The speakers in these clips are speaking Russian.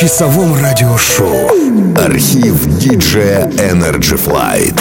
часовом радиошоу. Архив диджея Energy Flight.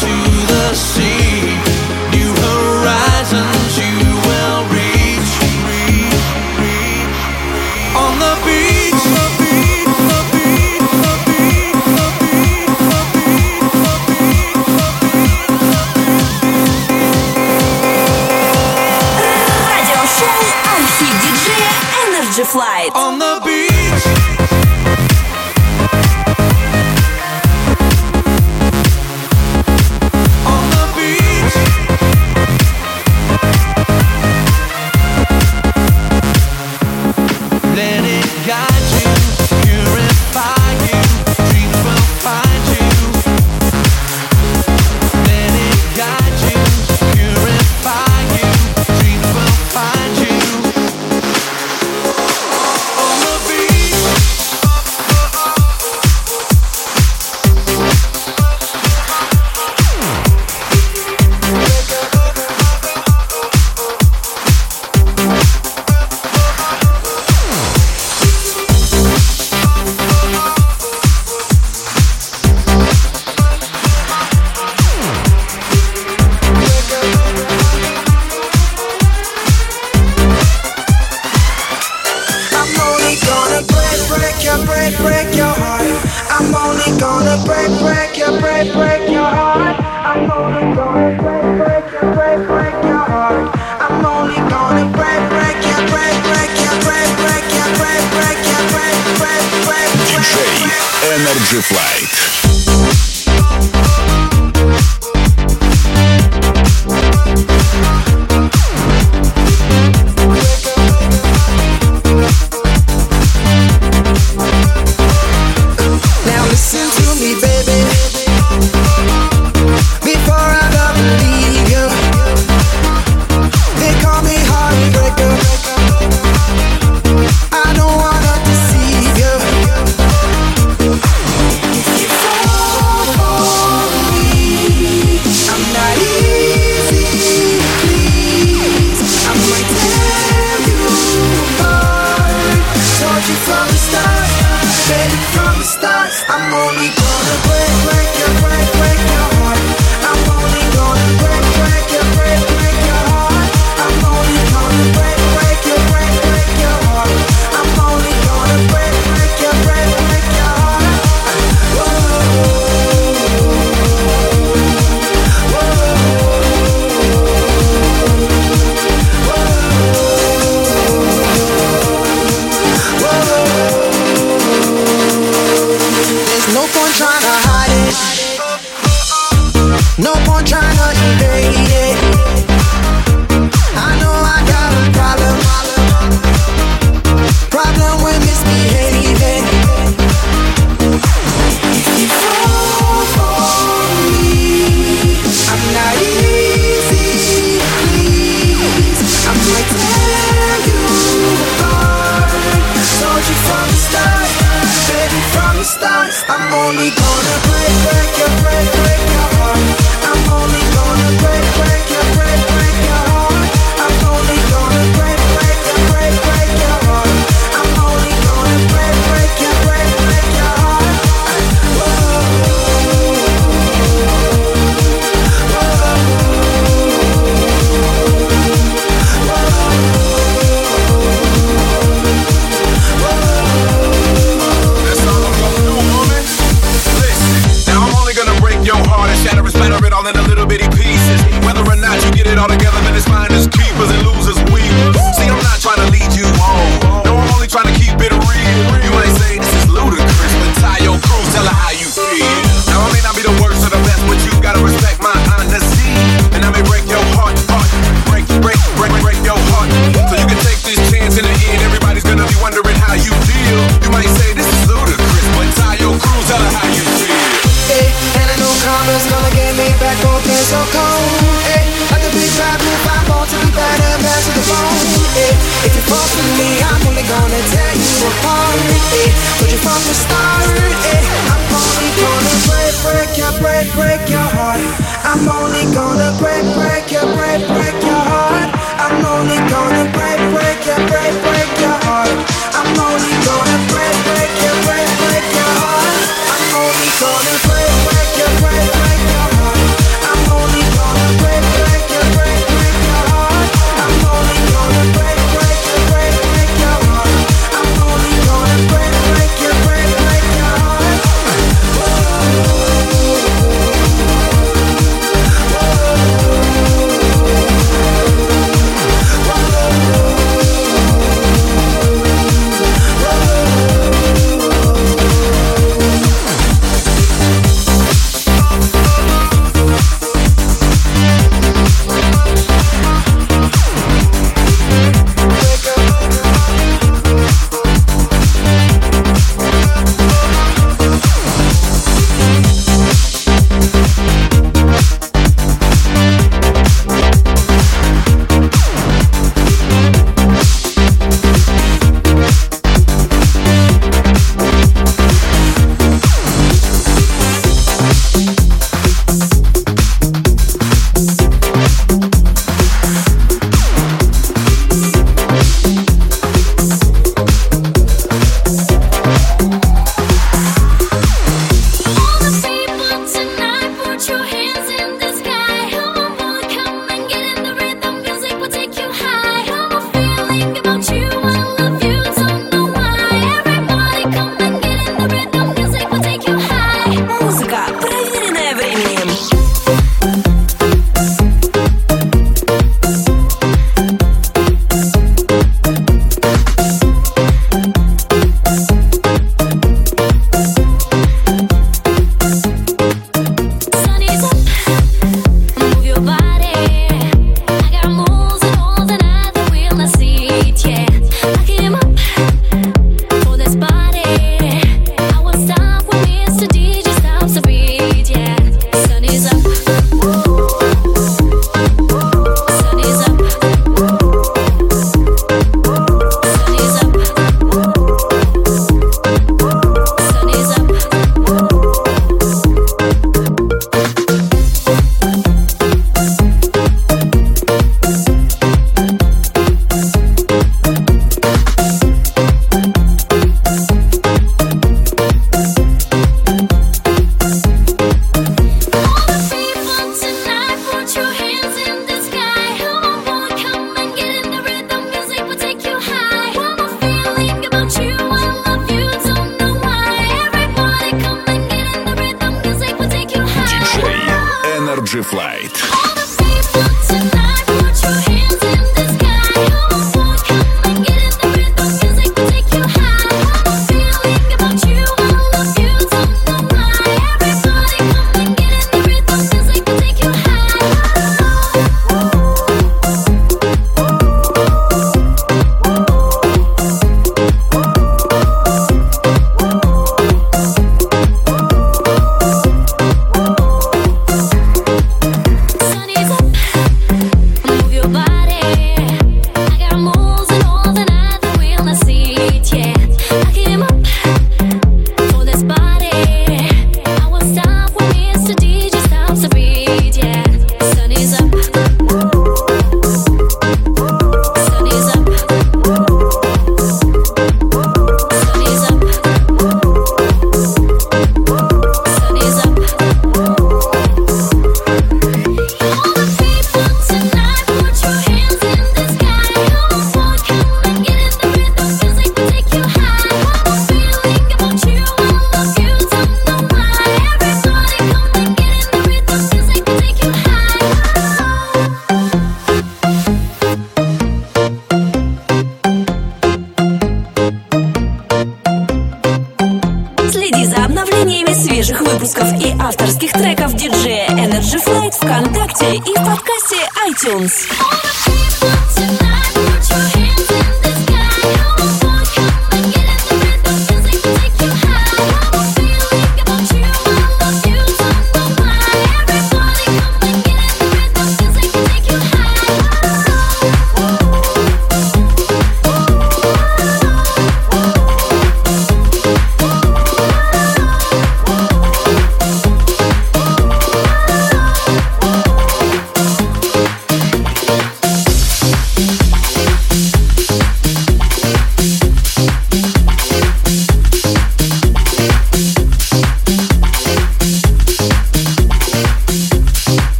To the sea.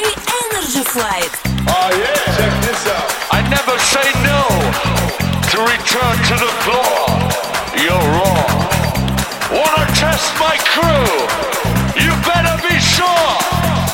DJ Energy Flight. Oh yeah, check this out. I never say no to return to the floor. You're wrong. Wanna test my crew? You better be sure.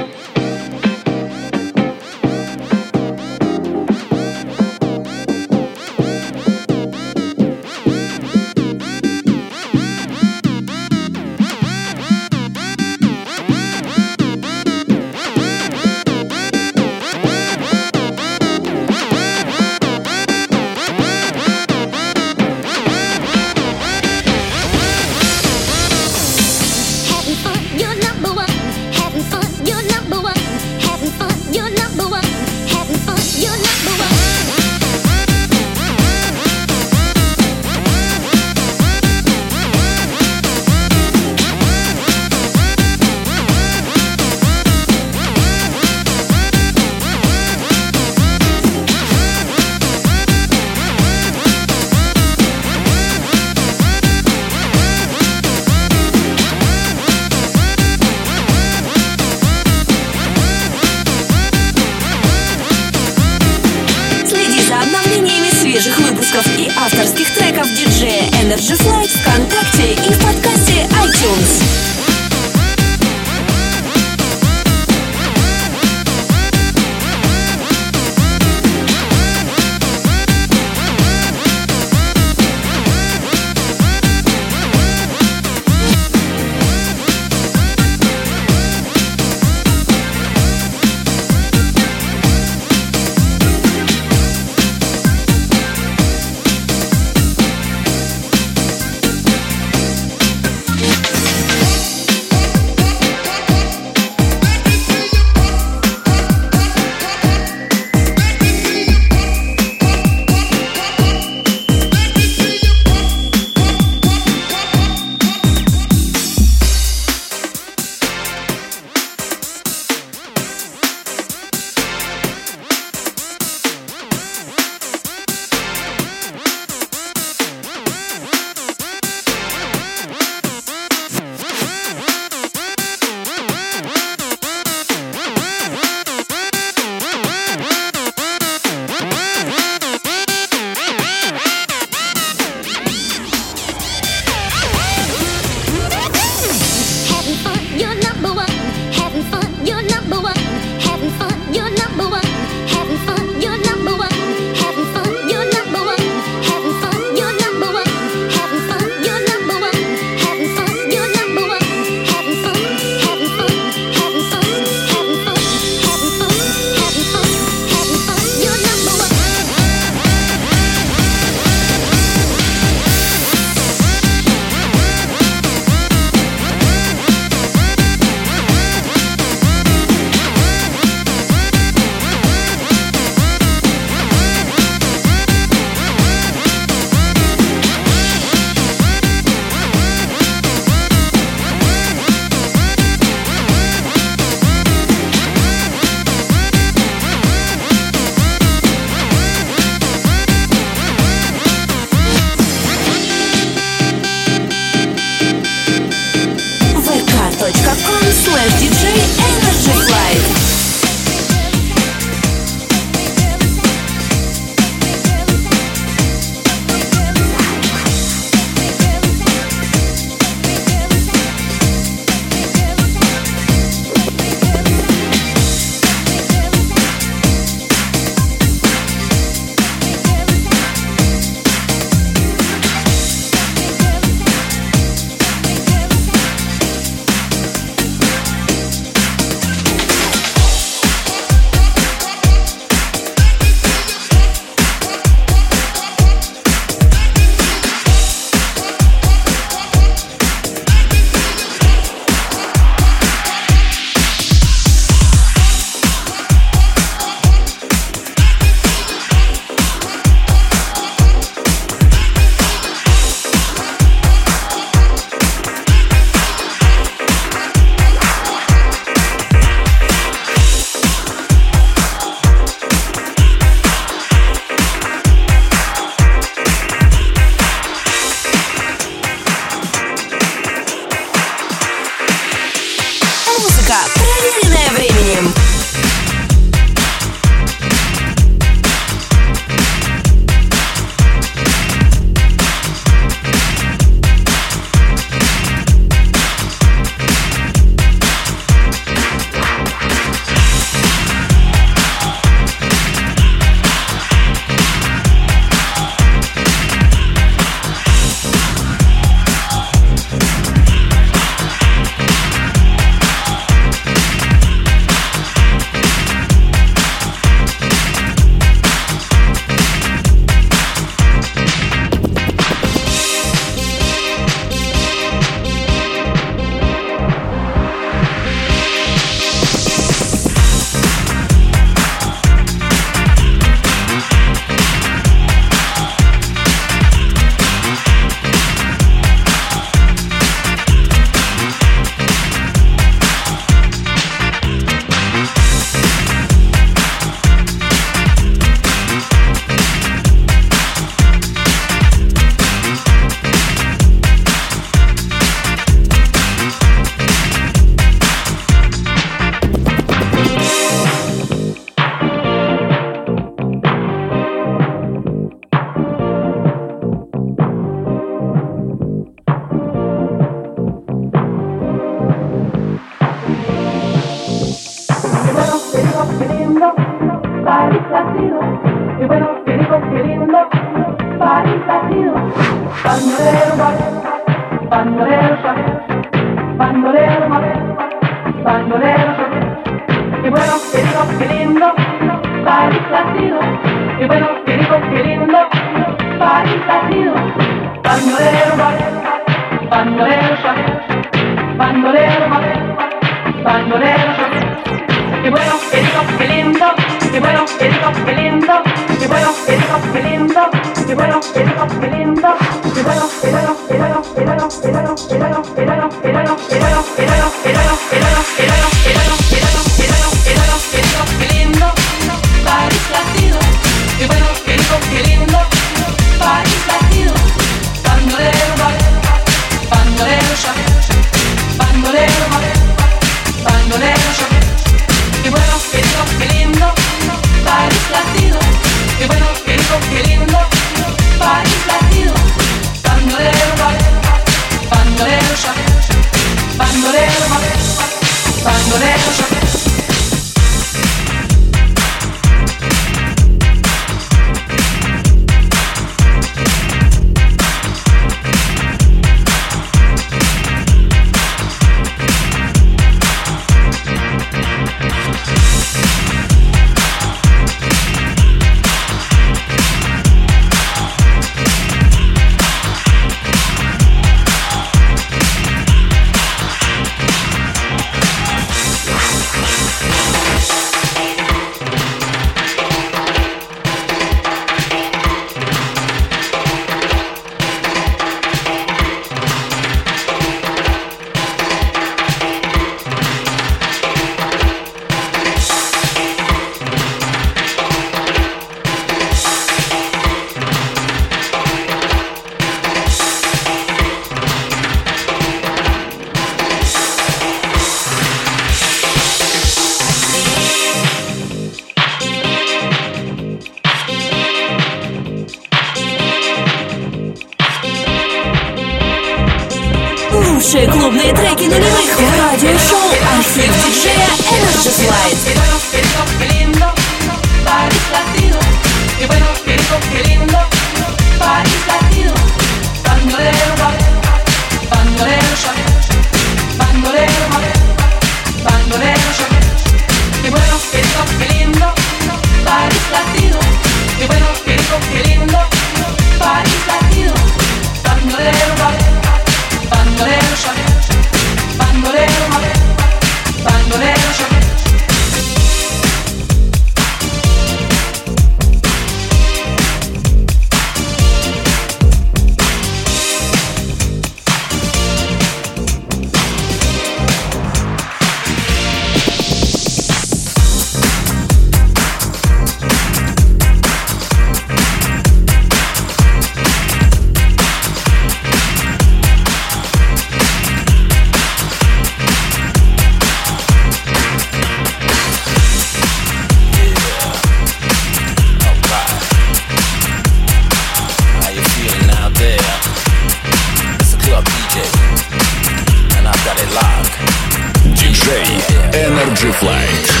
Flight.